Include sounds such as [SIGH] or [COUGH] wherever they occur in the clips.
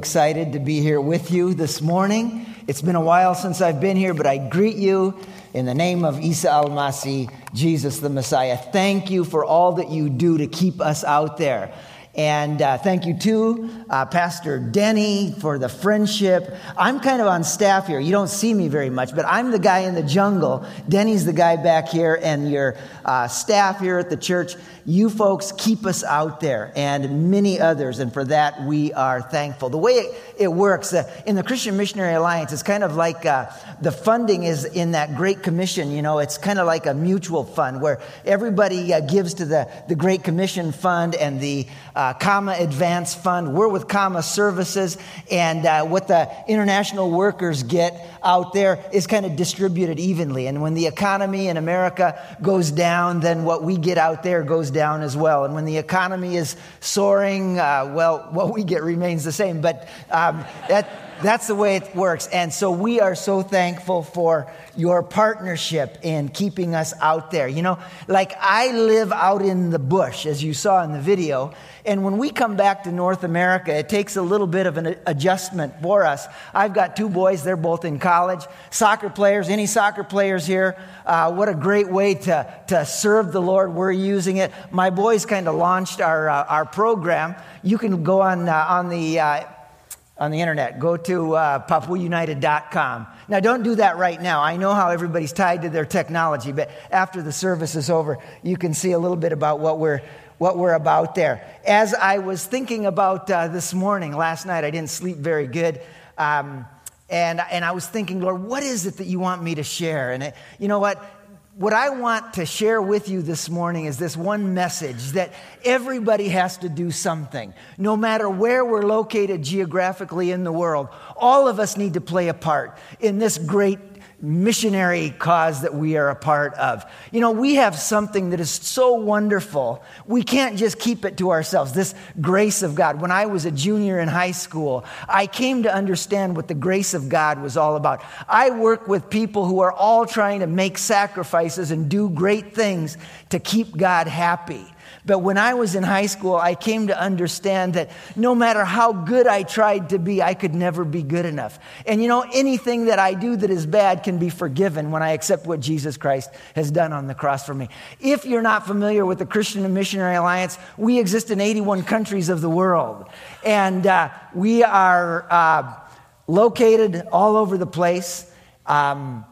Excited to be here with you this morning. It's been a while since I've been here, but I greet you in the name of Isa Al Masih, Jesus the Messiah. Thank you for all that you do to keep us out there. And uh, thank you to uh, Pastor Denny for the friendship. I'm kind of on staff here. You don't see me very much, but I'm the guy in the jungle. Denny's the guy back here, and your uh, staff here at the church. You folks keep us out there, and many others, and for that we are thankful. The way it, it works uh, in the Christian Missionary Alliance, it's kind of like uh, the funding is in that Great Commission. You know, it's kind of like a mutual fund where everybody uh, gives to the, the Great Commission Fund and the uh, Comma Advance Fund. We're with CAMA Services, and uh, what the international workers get out there is kind of distributed evenly. And when the economy in America goes down, then what we get out there goes down as well. And when the economy is soaring, uh, well, what we get remains the same. But um, that that's the way it works. And so we are so thankful for your partnership in keeping us out there. You know, like I live out in the bush, as you saw in the video. And when we come back to North America, it takes a little bit of an adjustment for us. I've got two boys, they're both in college. Soccer players, any soccer players here? Uh, what a great way to, to serve the Lord. We're using it. My boys kind of launched our, uh, our program. You can go on, uh, on the uh, on the internet. Go to uh, papuaunited.com. Now, don't do that right now. I know how everybody's tied to their technology, but after the service is over, you can see a little bit about what we're, what we're about there. As I was thinking about uh, this morning, last night, I didn't sleep very good. Um, and, and I was thinking, Lord, what is it that you want me to share? And it, you know what? What I want to share with you this morning is this one message that everybody has to do something. No matter where we're located geographically in the world, all of us need to play a part in this great missionary cause that we are a part of. You know, we have something that is so wonderful. We can't just keep it to ourselves. This grace of God. When I was a junior in high school, I came to understand what the grace of God was all about. I work with people who are all trying to make sacrifices and do great things to keep God happy. But when I was in high school, I came to understand that no matter how good I tried to be, I could never be good enough. And you know, anything that I do that is bad can be forgiven when I accept what Jesus Christ has done on the cross for me. If you're not familiar with the Christian and Missionary Alliance, we exist in 81 countries of the world. And uh, we are uh, located all over the place. Um,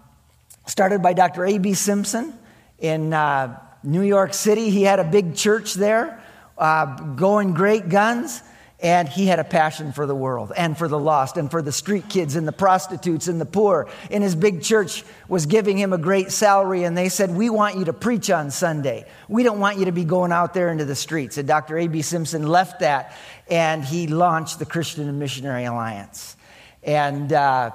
started by Dr. A.B. Simpson in. Uh, New York City. He had a big church there, uh, going great guns. And he had a passion for the world and for the lost and for the street kids and the prostitutes and the poor. And his big church was giving him a great salary. And they said, We want you to preach on Sunday. We don't want you to be going out there into the streets. And Dr. A.B. Simpson left that and he launched the Christian and Missionary Alliance. And uh,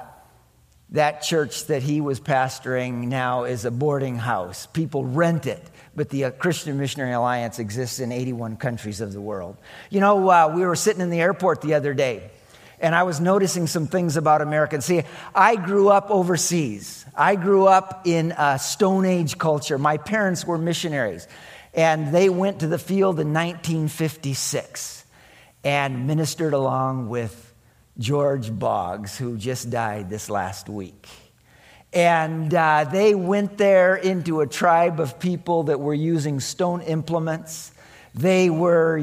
that church that he was pastoring now is a boarding house. People rent it but the uh, Christian Missionary Alliance exists in 81 countries of the world. You know, uh, we were sitting in the airport the other day, and I was noticing some things about Americans. See, I grew up overseas. I grew up in a Stone Age culture. My parents were missionaries, and they went to the field in 1956 and ministered along with George Boggs, who just died this last week. And uh, they went there into a tribe of people that were using stone implements. They were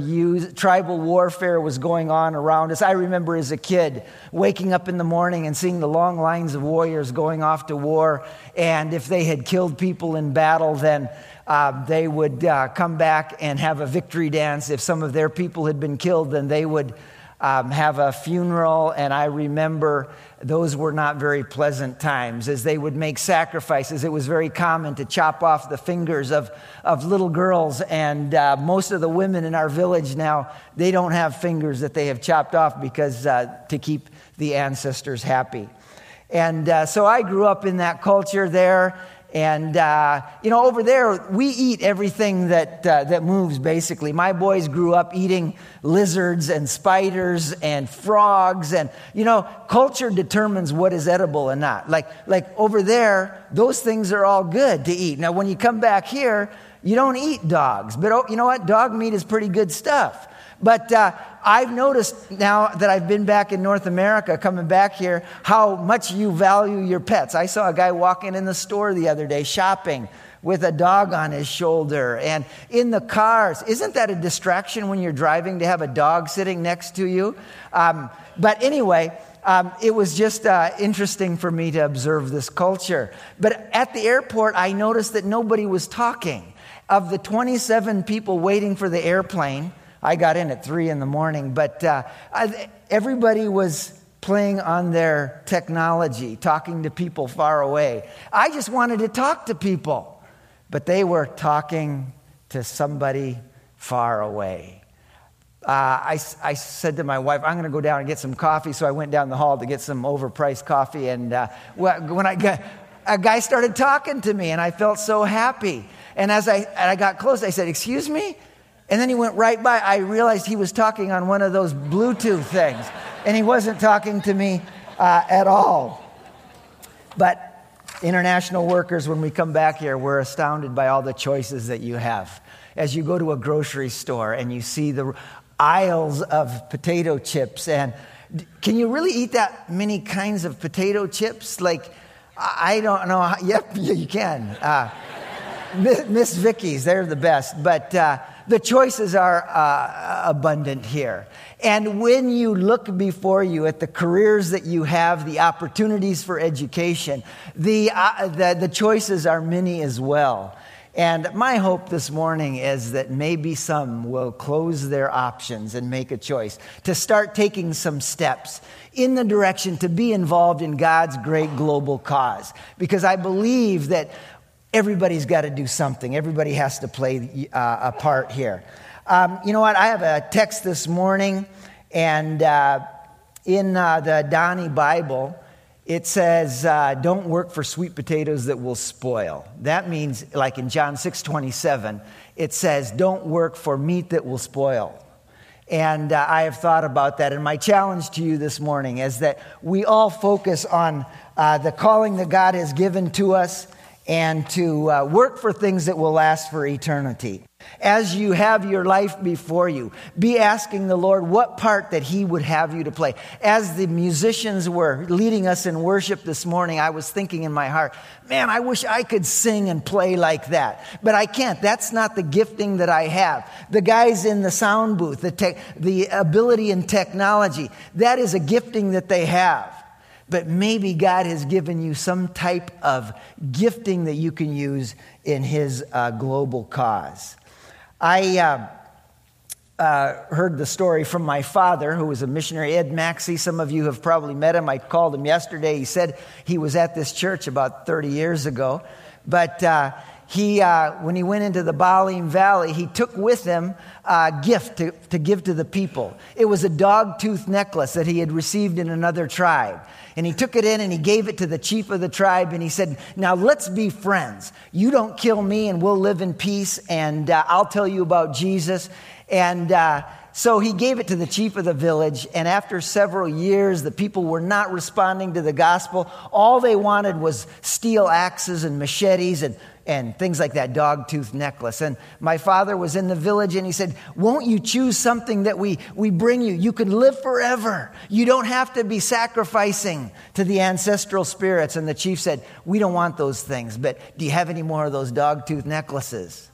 tribal warfare was going on around us. I remember as a kid waking up in the morning and seeing the long lines of warriors going off to war. And if they had killed people in battle, then uh, they would uh, come back and have a victory dance. If some of their people had been killed, then they would um, have a funeral. And I remember those were not very pleasant times as they would make sacrifices. It was very common to chop off the fingers of, of little girls, and uh, most of the women in our village now, they don't have fingers that they have chopped off because uh, to keep the ancestors happy. And uh, so I grew up in that culture there. And, uh, you know, over there, we eat everything that, uh, that moves, basically. My boys grew up eating lizards and spiders and frogs. And, you know, culture determines what is edible and not. Like, like over there, those things are all good to eat. Now, when you come back here, You don't eat dogs, but oh, you know what? Dog meat is pretty good stuff. But uh, I've noticed now that I've been back in North America, coming back here, how much you value your pets. I saw a guy walking in the store the other day shopping with a dog on his shoulder and in the cars. Isn't that a distraction when you're driving to have a dog sitting next to you? Um, but anyway, um, it was just uh, interesting for me to observe this culture. But at the airport, I noticed that nobody was talking. Of the 27 people waiting for the airplane, I got in at 3 in the morning, but uh, everybody was playing on their technology, talking to people far away. I just wanted to talk to people but they were talking to somebody far away. Uh, I, I said to my wife, I'm going to go down and get some coffee. So I went down the hall to get some overpriced coffee. And uh, when I got, a guy started talking to me, and I felt so happy. And as I, and I got close, I said, Excuse me? And then he went right by. I realized he was talking on one of those Bluetooth things, and he wasn't talking to me uh, at all. But International workers, when we come back here, we're astounded by all the choices that you have. As you go to a grocery store and you see the aisles of potato chips, and can you really eat that many kinds of potato chips? Like, I don't know. How, yep, [LAUGHS] you can. Uh, Miss Vickie's, they're the best. But uh, the choices are uh, abundant here. And when you look before you at the careers that you have, the opportunities for education, the, uh, the, the choices are many as well. And my hope this morning is that maybe some will close their options and make a choice to start taking some steps in the direction to be involved in God's great global cause. Because I believe that everybody's got to do something, everybody has to play uh, a part here. Um, you know what? I have a text this morning, and uh, in uh, the Dani Bible, it says, uh, Don't work for sweet potatoes that will spoil. That means, like in John 6 27, it says, Don't work for meat that will spoil. And uh, I have thought about that. And my challenge to you this morning is that we all focus on uh, the calling that God has given to us and to uh, work for things that will last for eternity. As you have your life before you, be asking the Lord what part that He would have you to play. As the musicians were leading us in worship this morning, I was thinking in my heart, man, I wish I could sing and play like that. But I can't. That's not the gifting that I have. The guys in the sound booth, the, te- the ability and technology, that is a gifting that they have but maybe God has given you some type of gifting that you can use in His uh, global cause. I uh, uh, heard the story from my father, who was a missionary, Ed Maxey. Some of you have probably met him. I called him yesterday. He said he was at this church about 30 years ago. But uh, he, uh, when he went into the Baliem Valley, he took with him a gift to, to give to the people. It was a dog tooth necklace that he had received in another tribe. And he took it in and he gave it to the chief of the tribe and he said, Now let's be friends. You don't kill me and we'll live in peace and uh, I'll tell you about Jesus. And uh, so he gave it to the chief of the village. And after several years, the people were not responding to the gospel. All they wanted was steel axes and machetes and and things like that dog tooth necklace. And my father was in the village and he said, Won't you choose something that we, we bring you? You can live forever. You don't have to be sacrificing to the ancestral spirits. And the chief said, We don't want those things, but do you have any more of those dog tooth necklaces?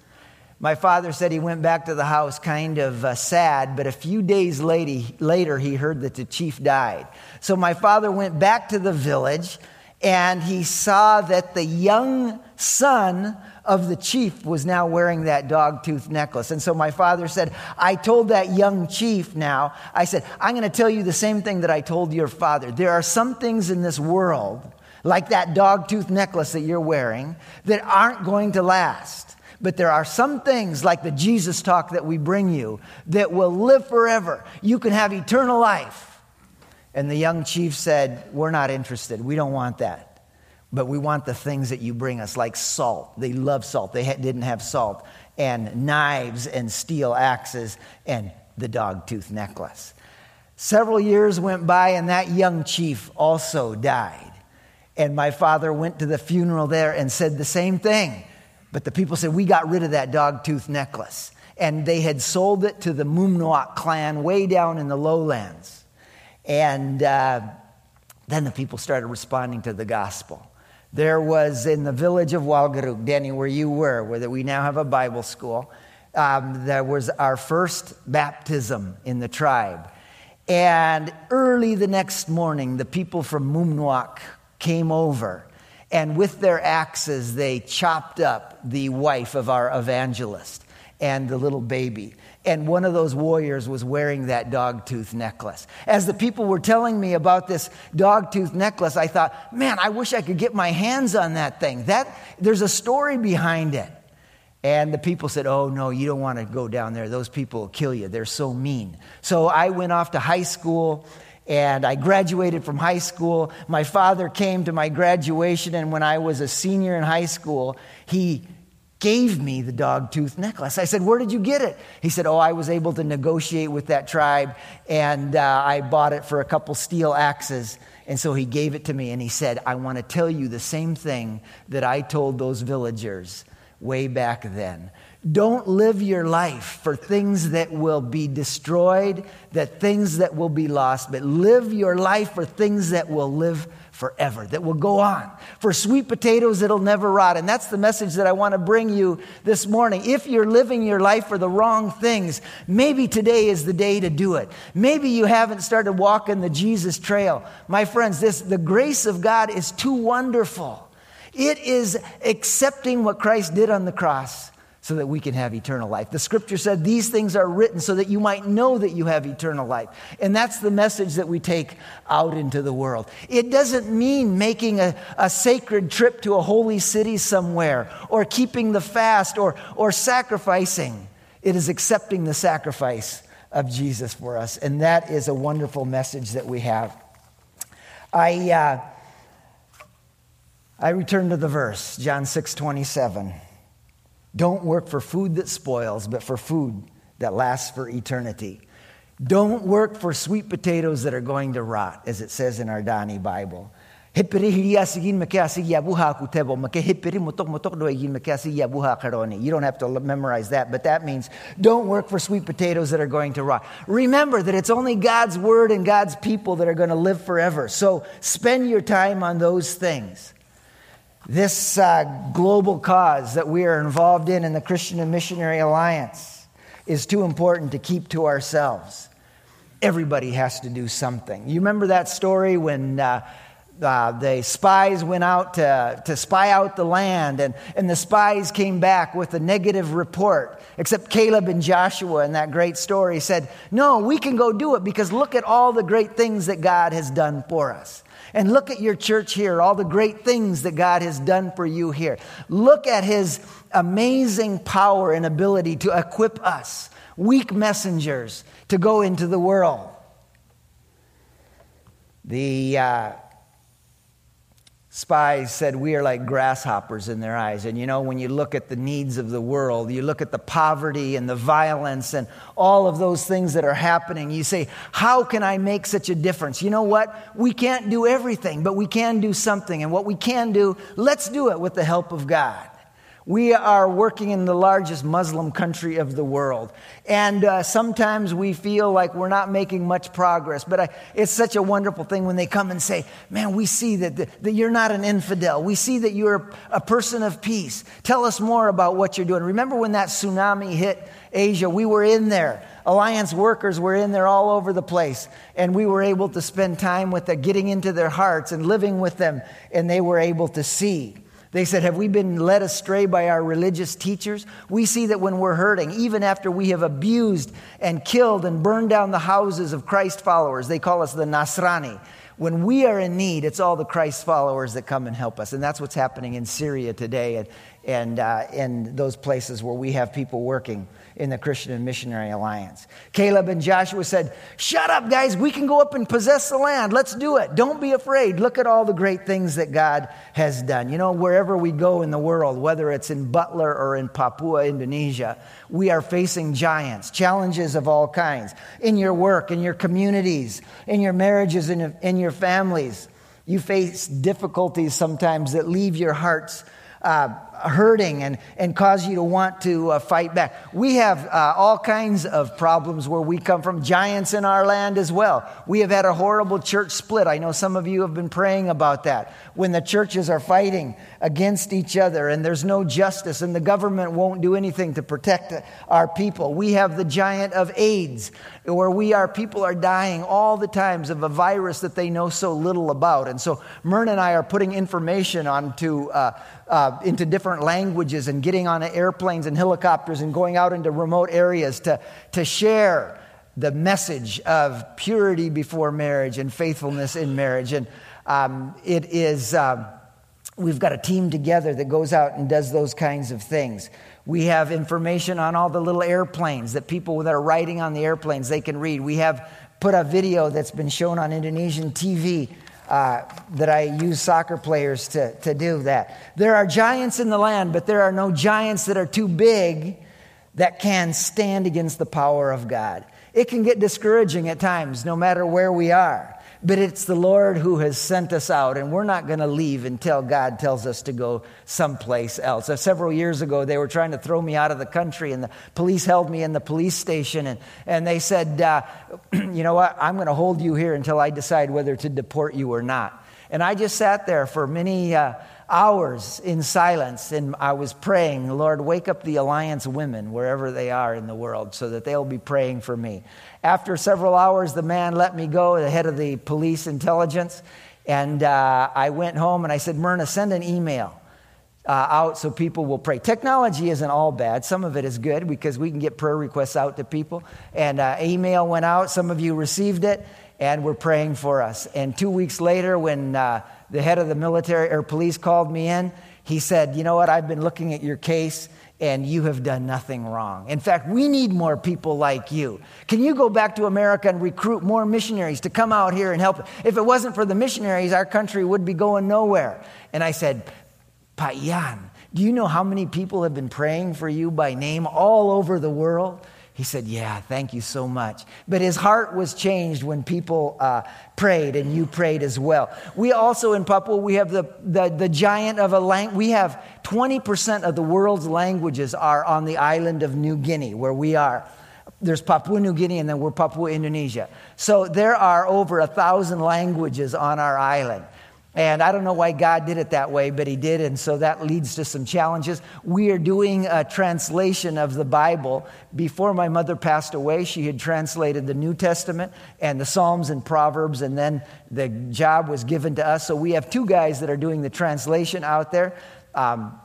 My father said he went back to the house kind of uh, sad, but a few days later, later he heard that the chief died. So my father went back to the village and he saw that the young son of the chief was now wearing that dog tooth necklace. And so my father said, I told that young chief now, I said, I'm going to tell you the same thing that I told your father. There are some things in this world, like that dog tooth necklace that you're wearing, that aren't going to last. But there are some things like the Jesus talk that we bring you that will live forever. You can have eternal life. And the young chief said, We're not interested. We don't want that. But we want the things that you bring us, like salt. They love salt. They didn't have salt. And knives and steel axes and the dog tooth necklace. Several years went by, and that young chief also died. And my father went to the funeral there and said the same thing. But the people said, We got rid of that dog tooth necklace. And they had sold it to the Mumnuak clan way down in the lowlands. And uh, then the people started responding to the gospel. There was in the village of Walgaruk, Danny, where you were, where we now have a Bible school, um, there was our first baptism in the tribe. And early the next morning, the people from Mumnuak came over, and with their axes, they chopped up the wife of our evangelist and the little baby. And one of those warriors was wearing that dog tooth necklace. As the people were telling me about this dog tooth necklace, I thought, man, I wish I could get my hands on that thing. That, there's a story behind it. And the people said, Oh, no, you don't want to go down there. Those people will kill you. They're so mean. So I went off to high school and I graduated from high school. My father came to my graduation, and when I was a senior in high school, he gave me the dog tooth necklace. I said, Where did you get it? He said, Oh, I was able to negotiate with that tribe, and uh, I bought it for a couple steel axes. And so he gave it to me, and he said, I want to tell you the same thing that I told those villagers way back then. Don't live your life for things that will be destroyed, that things that will be lost, but live your life for things that will live forever, that will go on. For sweet potatoes that'll never rot. And that's the message that I want to bring you this morning. If you're living your life for the wrong things, maybe today is the day to do it. Maybe you haven't started walking the Jesus trail. My friends, this the grace of God is too wonderful. It is accepting what Christ did on the cross so that we can have eternal life. The scripture said these things are written so that you might know that you have eternal life. And that's the message that we take out into the world. It doesn't mean making a, a sacred trip to a holy city somewhere or keeping the fast or, or sacrificing. It is accepting the sacrifice of Jesus for us. And that is a wonderful message that we have. I. Uh, I return to the verse, John 6 27. Don't work for food that spoils, but for food that lasts for eternity. Don't work for sweet potatoes that are going to rot, as it says in our Dani Bible. You don't have to memorize that, but that means don't work for sweet potatoes that are going to rot. Remember that it's only God's word and God's people that are going to live forever. So spend your time on those things. This uh, global cause that we are involved in in the Christian and Missionary Alliance is too important to keep to ourselves. Everybody has to do something. You remember that story when uh, uh, the spies went out to, to spy out the land, and, and the spies came back with a negative report. Except Caleb and Joshua in that great story said, No, we can go do it because look at all the great things that God has done for us. And look at your church here, all the great things that God has done for you here. Look at his amazing power and ability to equip us, weak messengers, to go into the world. The uh, spies said we are like grasshoppers in their eyes. And you know, when you look at the needs of the world, you look at the poverty and the violence and all of those things that are happening, you say, How can I make such a difference? You know what? We can't do everything, but we can do something. And what we can do, let's do it with the help of God. We are working in the largest Muslim country of the world. And uh, sometimes we feel like we're not making much progress. But I, it's such a wonderful thing when they come and say, Man, we see that, the, that you're not an infidel. We see that you're a person of peace. Tell us more about what you're doing. Remember when that tsunami hit Asia? We were in there. Alliance workers were in there all over the place. And we were able to spend time with them, getting into their hearts and living with them. And they were able to see. They said, Have we been led astray by our religious teachers? We see that when we're hurting, even after we have abused and killed and burned down the houses of Christ followers, they call us the Nasrani. When we are in need, it's all the Christ followers that come and help us. And that's what's happening in Syria today and, and uh, in those places where we have people working in the Christian and Missionary Alliance. Caleb and Joshua said, Shut up, guys. We can go up and possess the land. Let's do it. Don't be afraid. Look at all the great things that God has done. You know, wherever we go in the world, whether it's in Butler or in Papua, Indonesia, we are facing giants, challenges of all kinds. In your work, in your communities, in your marriages, in, in your families, you face difficulties sometimes that leave your hearts uh, hurting and, and cause you to want to uh, fight back. We have uh, all kinds of problems where we come from, giants in our land as well. We have had a horrible church split. I know some of you have been praying about that. When the churches are fighting against each other and there's no justice and the government won't do anything to protect our people. We have the giant of AIDS where we are, people are dying all the times of a virus that they know so little about. And so Myrna and I are putting information onto, uh, uh, into different languages and getting on airplanes and helicopters and going out into remote areas to, to share the message of purity before marriage and faithfulness in marriage. And um, it is, um, we've got a team together that goes out and does those kinds of things. We have information on all the little airplanes that people that are riding on the airplanes they can read. We have put a video that's been shown on Indonesian TV uh, that I use soccer players to, to do that. There are giants in the land, but there are no giants that are too big that can stand against the power of God. It can get discouraging at times, no matter where we are. But it's the Lord who has sent us out, and we're not going to leave until God tells us to go someplace else. Uh, several years ago, they were trying to throw me out of the country, and the police held me in the police station, and, and they said, uh, [CLEARS THROAT] You know what? I'm going to hold you here until I decide whether to deport you or not. And I just sat there for many. Uh, hours in silence and I was praying, Lord, wake up the Alliance women wherever they are in the world so that they'll be praying for me. After several hours, the man let me go, the head of the police intelligence. And uh, I went home and I said, Myrna, send an email uh, out so people will pray. Technology isn't all bad. Some of it is good because we can get prayer requests out to people. And uh, email went out. Some of you received it and were praying for us. And two weeks later, when uh, the head of the military or police called me in, he said, You know what? I've been looking at your case and you have done nothing wrong. In fact, we need more people like you. Can you go back to America and recruit more missionaries to come out here and help? If it wasn't for the missionaries, our country would be going nowhere. And I said, Payan, do you know how many people have been praying for you by name all over the world? He said, Yeah, thank you so much. But his heart was changed when people uh, prayed, and you prayed as well. We also in Papua, we have the, the, the giant of a language. We have 20% of the world's languages are on the island of New Guinea, where we are. There's Papua New Guinea, and then we're Papua Indonesia. So there are over a thousand languages on our island. And I don't know why God did it that way, but He did. And so that leads to some challenges. We are doing a translation of the Bible. Before my mother passed away, she had translated the New Testament and the Psalms and Proverbs, and then the job was given to us. So we have two guys that are doing the translation out there um,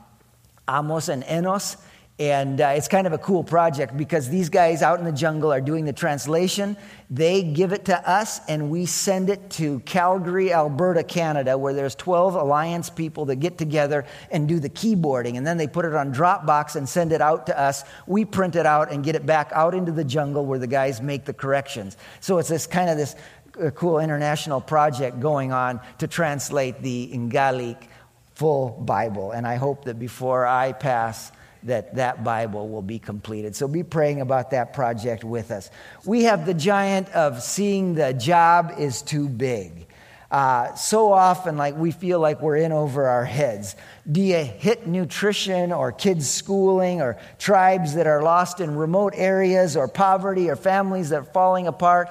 Amos and Enos. And uh, it's kind of a cool project because these guys out in the jungle are doing the translation. They give it to us, and we send it to Calgary, Alberta, Canada, where there's 12 Alliance people that get together and do the keyboarding. And then they put it on Dropbox and send it out to us. We print it out and get it back out into the jungle where the guys make the corrections. So it's this kind of this uh, cool international project going on to translate the Ingalik full Bible. And I hope that before I pass, that that Bible will be completed. So be praying about that project with us. We have the giant of seeing the job is too big. Uh, so often, like we feel like we're in over our heads. Do you hit nutrition or kids' schooling or tribes that are lost in remote areas or poverty or families that are falling apart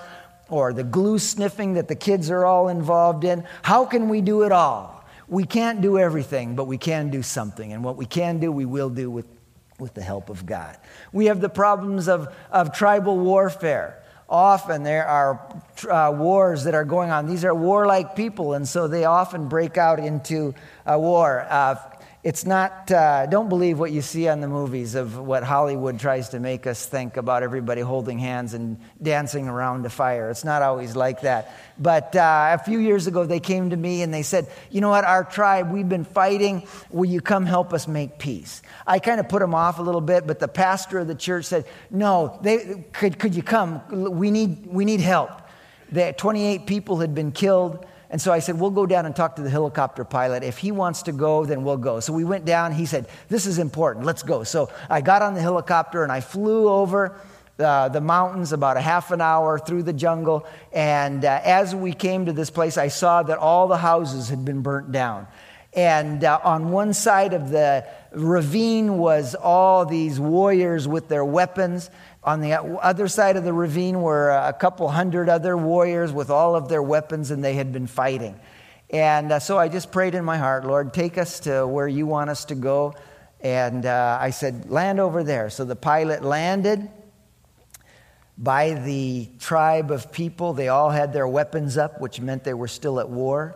or the glue sniffing that the kids are all involved in? How can we do it all? We can't do everything, but we can do something. And what we can do, we will do with with the help of God. We have the problems of, of tribal warfare. Often there are uh, wars that are going on. These are warlike people, and so they often break out into a war. Uh, it's not, uh, don't believe what you see on the movies of what Hollywood tries to make us think about everybody holding hands and dancing around a fire. It's not always like that. But uh, a few years ago, they came to me and they said, You know what, our tribe, we've been fighting. Will you come help us make peace? I kind of put them off a little bit, but the pastor of the church said, No, they, could, could you come? We need, we need help. The 28 people had been killed. And so I said, We'll go down and talk to the helicopter pilot. If he wants to go, then we'll go. So we went down. He said, This is important. Let's go. So I got on the helicopter and I flew over. Uh, the mountains about a half an hour through the jungle. And uh, as we came to this place, I saw that all the houses had been burnt down. And uh, on one side of the ravine was all these warriors with their weapons. On the other side of the ravine were a couple hundred other warriors with all of their weapons, and they had been fighting. And uh, so I just prayed in my heart, Lord, take us to where you want us to go. And uh, I said, land over there. So the pilot landed by the tribe of people. They all had their weapons up, which meant they were still at war.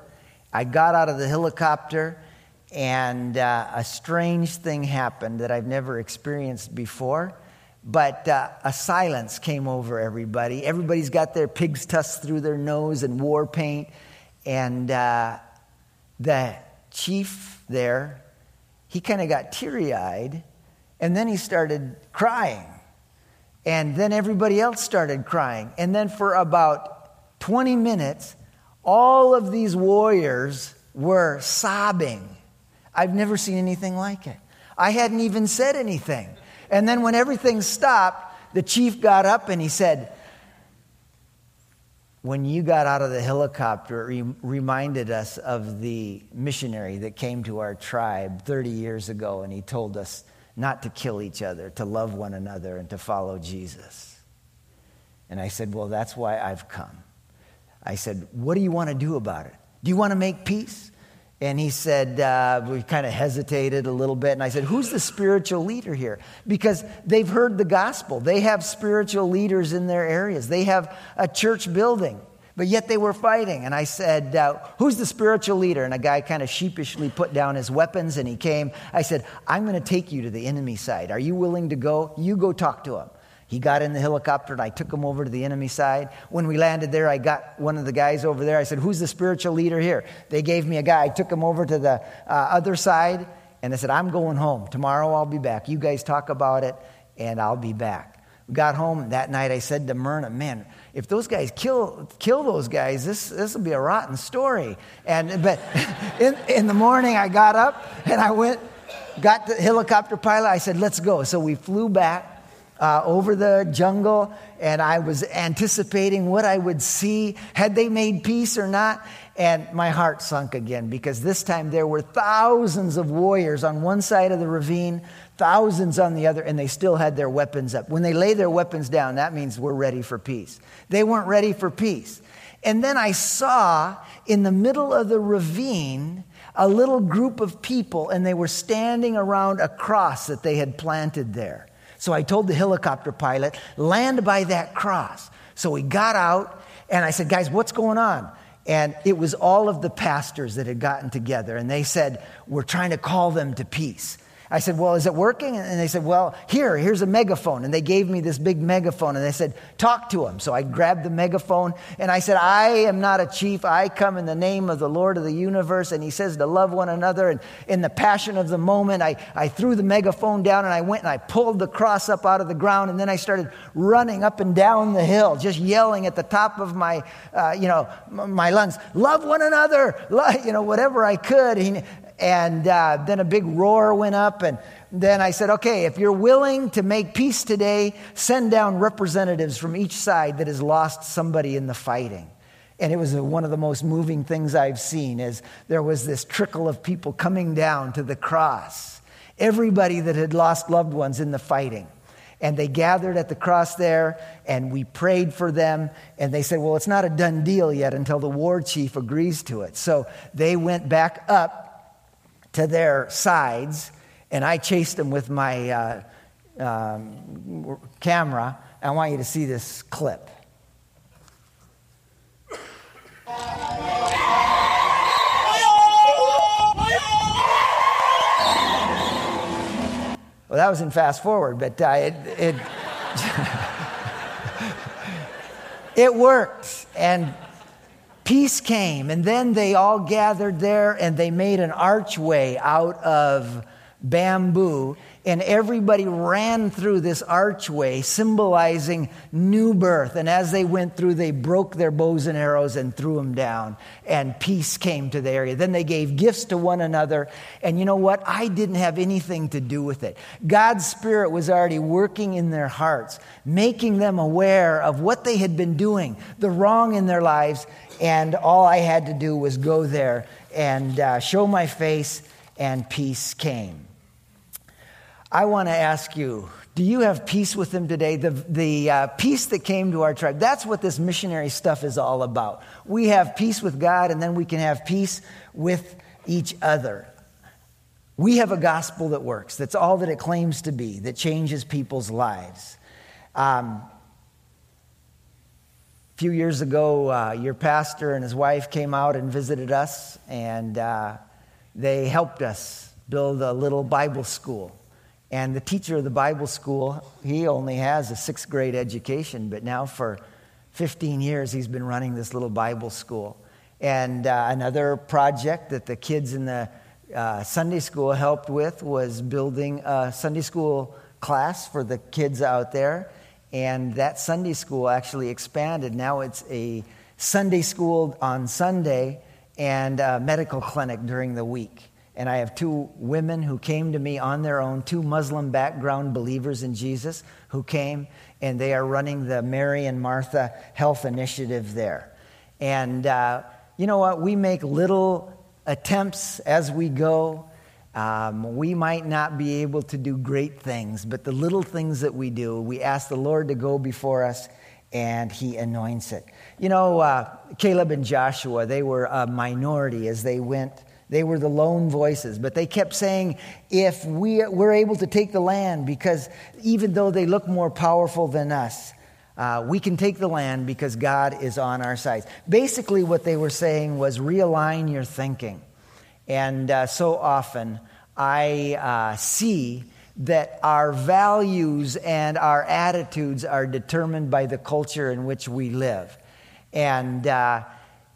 I got out of the helicopter, and uh, a strange thing happened that I've never experienced before. But uh, a silence came over everybody. Everybody's got their pig's tusks through their nose and war paint. And uh, the chief there, he kind of got teary eyed, and then he started crying. And then everybody else started crying. And then for about 20 minutes, all of these warriors were sobbing. I've never seen anything like it. I hadn't even said anything. And then when everything stopped, the chief got up and he said, When you got out of the helicopter, it reminded us of the missionary that came to our tribe 30 years ago, and he told us not to kill each other, to love one another, and to follow Jesus. And I said, Well, that's why I've come. I said, What do you want to do about it? Do you want to make peace? And he said, uh, we kind of hesitated a little bit. And I said, Who's the spiritual leader here? Because they've heard the gospel. They have spiritual leaders in their areas, they have a church building, but yet they were fighting. And I said, uh, Who's the spiritual leader? And a guy kind of sheepishly put down his weapons and he came. I said, I'm going to take you to the enemy side. Are you willing to go? You go talk to him. He got in the helicopter and I took him over to the enemy side. When we landed there, I got one of the guys over there. I said, Who's the spiritual leader here? They gave me a guy. I took him over to the uh, other side and I said, I'm going home. Tomorrow I'll be back. You guys talk about it and I'll be back. We got home that night. I said to Myrna, Man, if those guys kill, kill those guys, this, this will be a rotten story. And, but [LAUGHS] in, in the morning, I got up and I went, got the helicopter pilot. I said, Let's go. So we flew back uh, over the jungle, and I was anticipating what I would see. Had they made peace or not? And my heart sunk again because this time there were thousands of warriors on one side of the ravine, thousands on the other, and they still had their weapons up. When they lay their weapons down, that means we're ready for peace. They weren't ready for peace. And then I saw in the middle of the ravine a little group of people, and they were standing around a cross that they had planted there. So I told the helicopter pilot, land by that cross. So we got out, and I said, guys, what's going on? And it was all of the pastors that had gotten together, and they said, We're trying to call them to peace. I said, Well, is it working? And they said, Well, here, here's a megaphone. And they gave me this big megaphone and they said, Talk to him. So I grabbed the megaphone and I said, I am not a chief. I come in the name of the Lord of the universe. And he says to love one another. And in the passion of the moment, I, I threw the megaphone down and I went and I pulled the cross up out of the ground. And then I started running up and down the hill, just yelling at the top of my, uh, you know, my lungs, Love one another, you know, whatever I could. Uh, then a big roar went up. And then I said, okay, if you're willing to make peace today, send down representatives from each side that has lost somebody in the fighting. And it was one of the most moving things I've seen as there was this trickle of people coming down to the cross. Everybody that had lost loved ones in the fighting. And they gathered at the cross there, and we prayed for them. And they said, Well, it's not a done deal yet until the war chief agrees to it. So they went back up to their sides, and I chased them with my uh, um, camera. I want you to see this clip. Well, that was in fast forward, but uh, it, it, [LAUGHS] it worked. And peace came, and then they all gathered there and they made an archway out of bamboo, and everybody ran through this archway symbolizing new birth. And as they went through, they broke their bows and arrows and threw them down, and peace came to the area. Then they gave gifts to one another. And you know what? I didn't have anything to do with it. God's Spirit was already working in their hearts, making them aware of what they had been doing, the wrong in their lives, and all I had to do was go there and uh, show my face, and peace came. I want to ask you do you have peace with them today? The, the uh, peace that came to our tribe, that's what this missionary stuff is all about. We have peace with God, and then we can have peace with each other. We have a gospel that works. That's all that it claims to be, that changes people's lives. Um, a few years ago, uh, your pastor and his wife came out and visited us, and uh, they helped us build a little Bible school. And the teacher of the Bible school, he only has a sixth grade education, but now for 15 years he's been running this little Bible school. And uh, another project that the kids in the uh, Sunday school helped with was building a Sunday school class for the kids out there. And that Sunday school actually expanded. Now it's a Sunday school on Sunday and a medical clinic during the week and I have two women who came to me on their own, two Muslim background believers in Jesus who came, and they are running the Mary and Martha Health Initiative there. And uh, you know what? We make little attempts as we go. Um, we might not be able to do great things, but the little things that we do, we ask the Lord to go before us and He anoints it. You know, uh, Caleb and Joshua, they were a minority as they went they were the lone voices, but they kept saying, if we, we're able to take the land, because even though they look more powerful than us, uh, we can take the land because God is on our side. Basically, what they were saying was realign your thinking. And uh, so often, I uh, see that our values and our attitudes are determined by the culture in which we live. And, uh,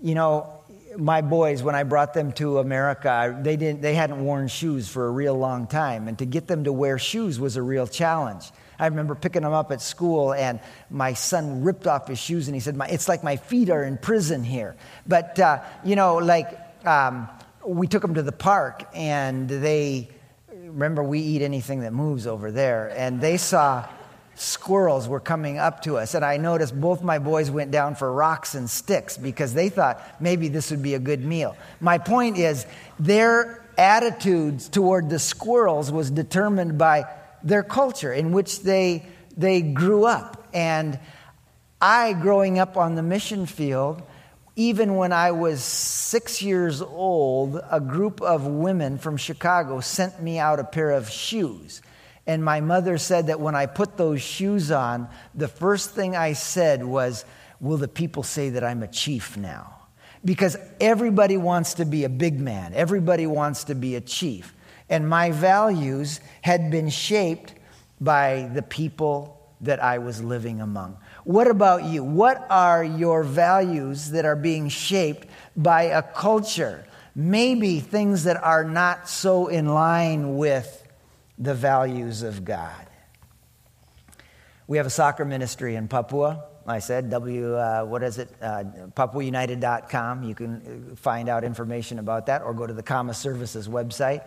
you know, my boys, when I brought them to America, they, didn't, they hadn't worn shoes for a real long time. And to get them to wear shoes was a real challenge. I remember picking them up at school, and my son ripped off his shoes, and he said, It's like my feet are in prison here. But, uh, you know, like, um, we took them to the park, and they, remember, we eat anything that moves over there, and they saw squirrels were coming up to us. And I noticed both my boys went down for rocks and sticks because they thought maybe this would be a good meal. My point is, their attitudes toward the squirrels was determined by their culture in which they, they grew up. And I, growing up on the mission field, even when I was six years old, a group of women from Chicago sent me out a pair of shoes. And my mother said that when I put those shoes on, the first thing I said was, Will the people say that I'm a chief now? Because everybody wants to be a big man, everybody wants to be a chief. And my values had been shaped by the people that I was living among. What about you? What are your values that are being shaped by a culture? Maybe things that are not so in line with the values of God. We have a soccer ministry in Papua. I said, W, uh, what is it? Uh, PapuaUnited.com. You can find out information about that or go to the CAMA Services website.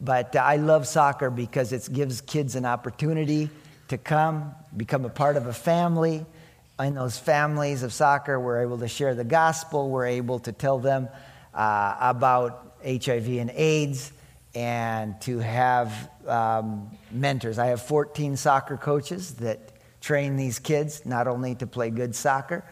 But uh, I love soccer because it gives kids an opportunity to come, become a part of a family. In those families of soccer, we're able to share the gospel, we're able to tell them uh, about HIV and AIDS and to have um, mentors. I have 14 soccer coaches that train these kids not only to play good soccer,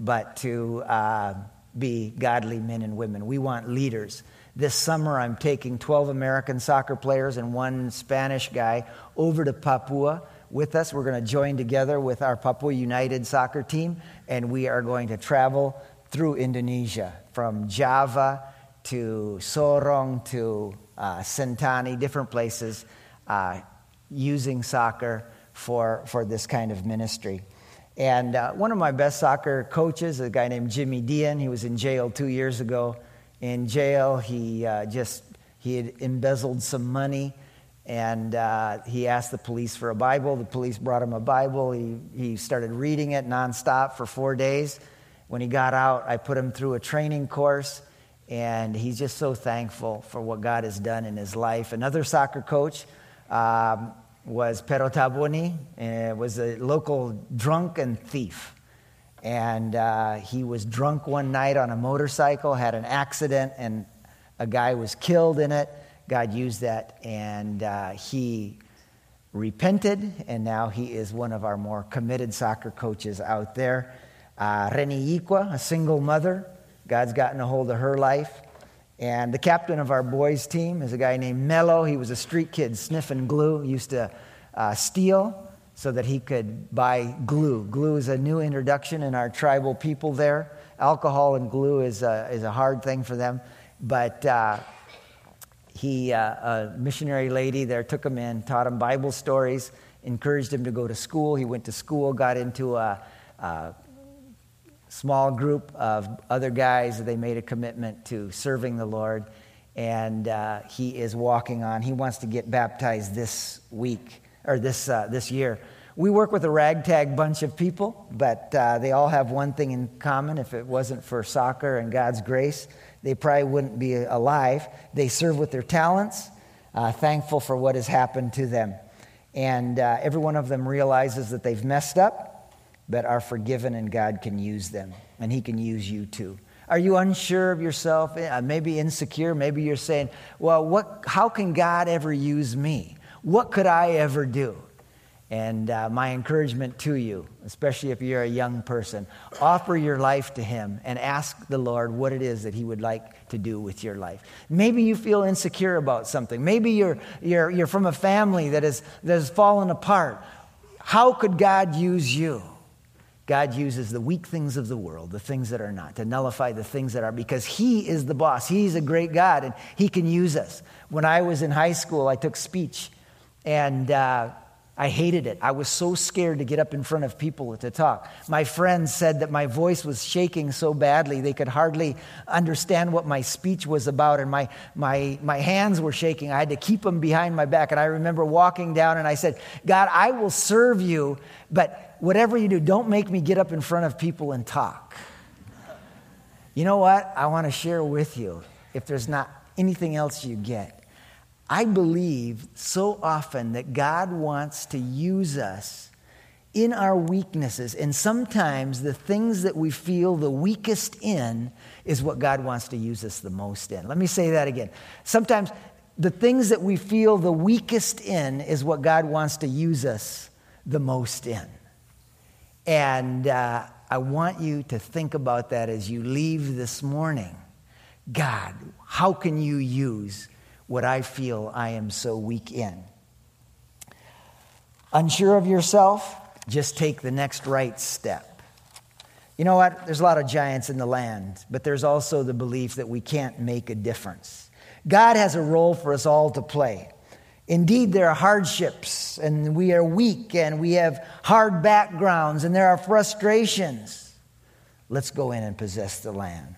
but to uh, be godly men and women. We want leaders. This summer, I'm taking 12 American soccer players and one Spanish guy over to Papua with us. We're going to join together with our Papua United soccer team, and we are going to travel through Indonesia from Java to Sorong to uh, Sentani, different places, uh, using soccer for, for this kind of ministry. And uh, one of my best soccer coaches, a guy named Jimmy Dean, he was in jail two years ago. In jail, he uh, just he had embezzled some money, and uh, he asked the police for a Bible. The police brought him a Bible. He, he started reading it nonstop for four days. When he got out, I put him through a training course and he's just so thankful for what God has done in his life. Another soccer coach um, was Pero Taboni, uh, was a local drunk and thief. And uh, he was drunk one night on a motorcycle, had an accident, and a guy was killed in it. God used that, and uh, he repented, and now he is one of our more committed soccer coaches out there. Uh, Reni Ikwa, a single mother, God's gotten a hold of her life. And the captain of our boys' team is a guy named Mello. He was a street kid sniffing glue, used to uh, steal so that he could buy glue. Glue is a new introduction in our tribal people there. Alcohol and glue is a, is a hard thing for them. But uh, he, uh, a missionary lady there, took him in, taught him Bible stories, encouraged him to go to school. He went to school, got into a, a small group of other guys. They made a commitment to serving the Lord, and uh, he is walking on. He wants to get baptized this week or this, uh, this year. We work with a ragtag bunch of people, but uh, they all have one thing in common. If it wasn't for soccer and God's grace, they probably wouldn't be alive. They serve with their talents, uh, thankful for what has happened to them. And uh, every one of them realizes that they've messed up, but are forgiven, and God can use them, and He can use you too. Are you unsure of yourself? Uh, maybe insecure? Maybe you're saying, Well, what, how can God ever use me? What could I ever do? And uh, my encouragement to you, especially if you're a young person, offer your life to Him and ask the Lord what it is that He would like to do with your life. Maybe you feel insecure about something. Maybe you're, you're, you're from a family that, is, that has fallen apart. How could God use you? God uses the weak things of the world, the things that are not, to nullify the things that are, because He is the boss. He's a great God, and He can use us. When I was in high school, I took speech, and uh, I hated it. I was so scared to get up in front of people to talk. My friends said that my voice was shaking so badly they could hardly understand what my speech was about, and my, my, my hands were shaking. I had to keep them behind my back. And I remember walking down and I said, God, I will serve you, but whatever you do, don't make me get up in front of people and talk. You know what? I want to share with you, if there's not anything else you get I believe so often that God wants to use us in our weaknesses. And sometimes the things that we feel the weakest in is what God wants to use us the most in. Let me say that again. Sometimes the things that we feel the weakest in is what God wants to use us the most in. And uh, I want you to think about that as you leave this morning. God, how can you use what I feel I am so weak in. Unsure of yourself? Just take the next right step. You know what? There's a lot of giants in the land, but there's also the belief that we can't make a difference. God has a role for us all to play. Indeed, there are hardships, and we are weak, and we have hard backgrounds, and there are frustrations. Let's go in and possess the land.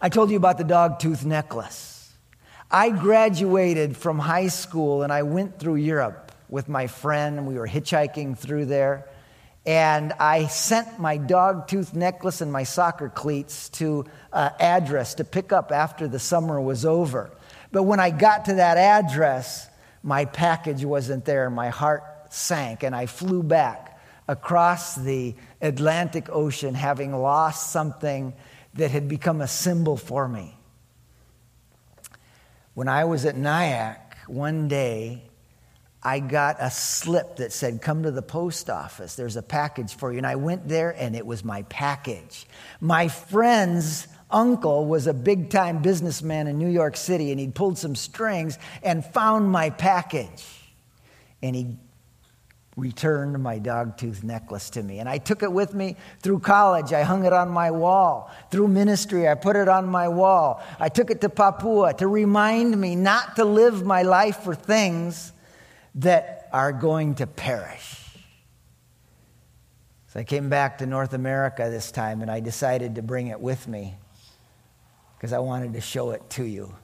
I told you about the dog tooth necklace. I graduated from high school and I went through Europe with my friend. We were hitchhiking through there. And I sent my dog tooth necklace and my soccer cleats to an address to pick up after the summer was over. But when I got to that address, my package wasn't there. My heart sank, and I flew back across the Atlantic Ocean having lost something that had become a symbol for me. When I was at Nyack, one day, I got a slip that said, Come to the post office. There's a package for you. And I went there, and it was my package. My friend's uncle was a big time businessman in New York City, and he'd pulled some strings and found my package. And he returned my dog tooth necklace to me. And I took it with me through college. I hung it on my wall. Through ministry, I put it on my wall. I took it to Papua to remind me not to live my life for things that are going to perish. So I came back to North America this time and I decided to bring it with me because I wanted to show it to you.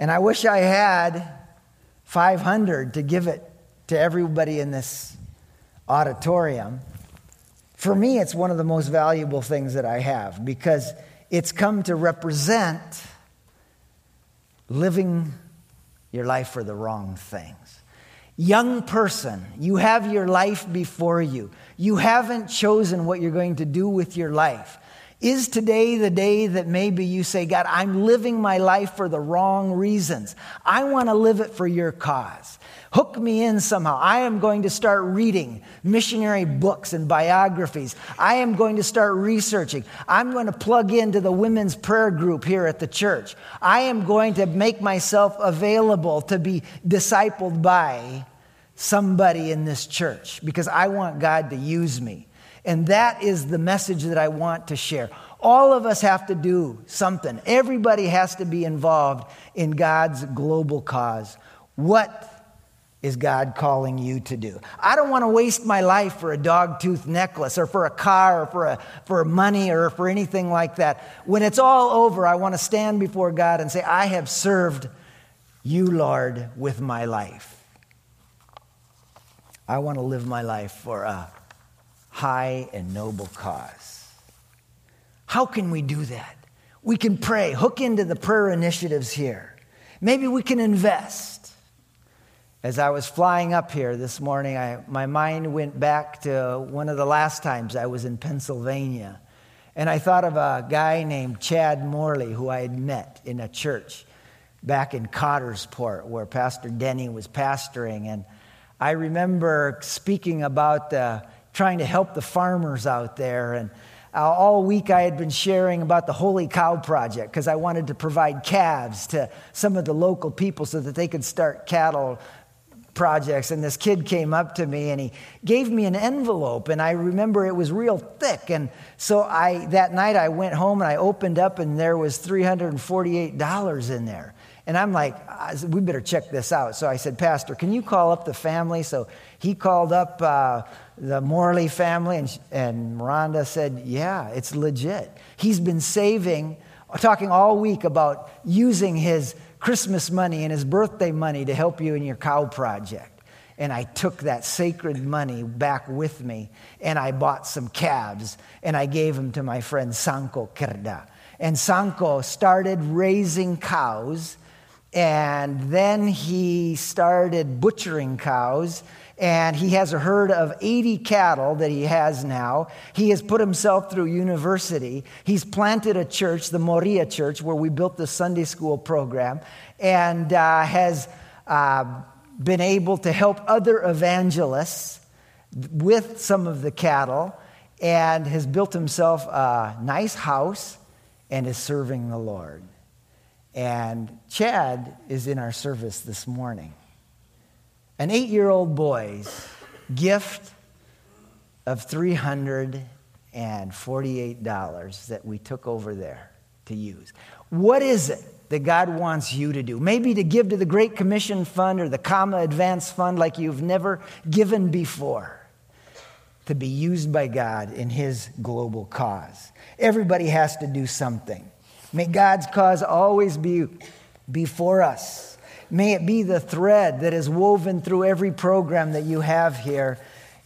And I wish I had 500 to give it to everybody in this auditorium, for me, it's one of the most valuable things that I have because it's come to represent living your life for the wrong things. Young person, you have your life before you. You haven't chosen what you're going to do with your life. Is today the day that maybe you say, God, I'm living my life for the wrong reasons? I want to live it for your cause. Hook me in somehow. I am going to start reading missionary books and biographies. I am going to start researching. I'm going to plug into the women's prayer group here at the church. I am going to make myself available to be discipled by somebody in this church because I want God to use me. And that is the message that I want to share. All of us have to do something. Everybody has to be involved in God's global cause. What is God calling you to do? I don't want to waste my life for a dog tooth necklace or for a car or for, a, for money or for anything like that. When it's all over, I want to stand before God and say, I have served you, Lord, with my life. I want to live my life for a high and noble cause. How can we do that? We can pray, hook into the prayer initiatives here. Maybe we can invest. As I was flying up here this morning, I, my mind went back to one of the last times I was in Pennsylvania. And I thought of a guy named Chad Morley who I had met in a church back in Coudersport where Pastor Denny was pastoring. And I remember speaking about trying to help the farmers out there. And uh, all week I had been sharing about the Holy Cow Project because I wanted to provide calves to some of the local people so that they could start cattle projects and this kid came up to me and he gave me an envelope and i remember it was real thick and so i that night i went home and i opened up and there was $348 in there and I'm like, we better check this out. So I said, Pastor, can you call up the family? So he called up uh, the Morley family, and, and Miranda said, Yeah, it's legit. He's been saving, talking all week about using his Christmas money and his birthday money to help you in your cow project. And I took that sacred money back with me and I bought some calves and I gave them to my friend Sanko Kerda. And Sanko started raising cows and then he started butchering cows and he has a herd of 80 cattle that he has now. He has put himself through university. He's planted a church, the Moria Church, where we built the Sunday school program, and uh, has uh, been able to help other evangelists with some of the cattle, and has built himself a nice house and is serving the Lord. And Chad is in our service this morning. An eight year old boy's gift of $348 that we took over there to use. What is it that God wants you to do? Maybe to give to the Great Commission Fund or the CAMA Advance Fund like you've never given before. To be used by God in His global cause. Everybody has to do something. May God's cause always be before us. May it be the thread that is woven through every program that you have here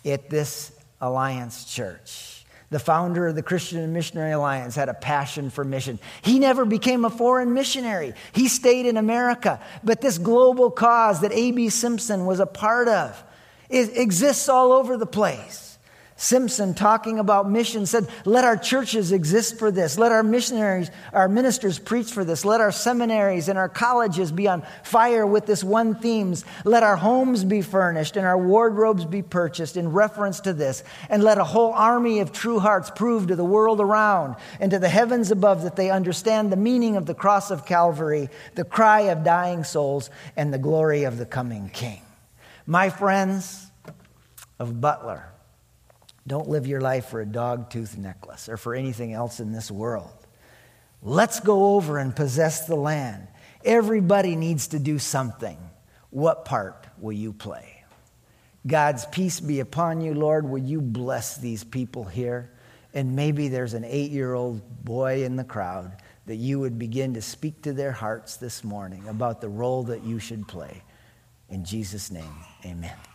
at this Alliance Church. The founder of the Christian and Missionary Alliance had a passion for mission. He never became a foreign missionary. He stayed in America. But this global cause that A.B. Simpson was a part of exists all over the place. Simpson, talking about mission, said, Let our churches exist for this. Let our missionaries, our ministers preach for this. Let our seminaries and our colleges be on fire with this one themes. Let our homes be furnished and our wardrobes be purchased in reference to this. And let a whole army of true hearts prove to the world around and to the heavens above that they understand the meaning of the cross of Calvary, the cry of dying souls, and the glory of the coming King. My friends of Butler, don't live your life for a dog tooth necklace or for anything else in this world. Let's go over and possess the land. Everybody needs to do something. What part will you play? God's peace be upon you, Lord. Will you bless these people here? And maybe there's an eight year old boy in the crowd that you would begin to speak to their hearts this morning about the role that you should play. In Jesus' name, amen.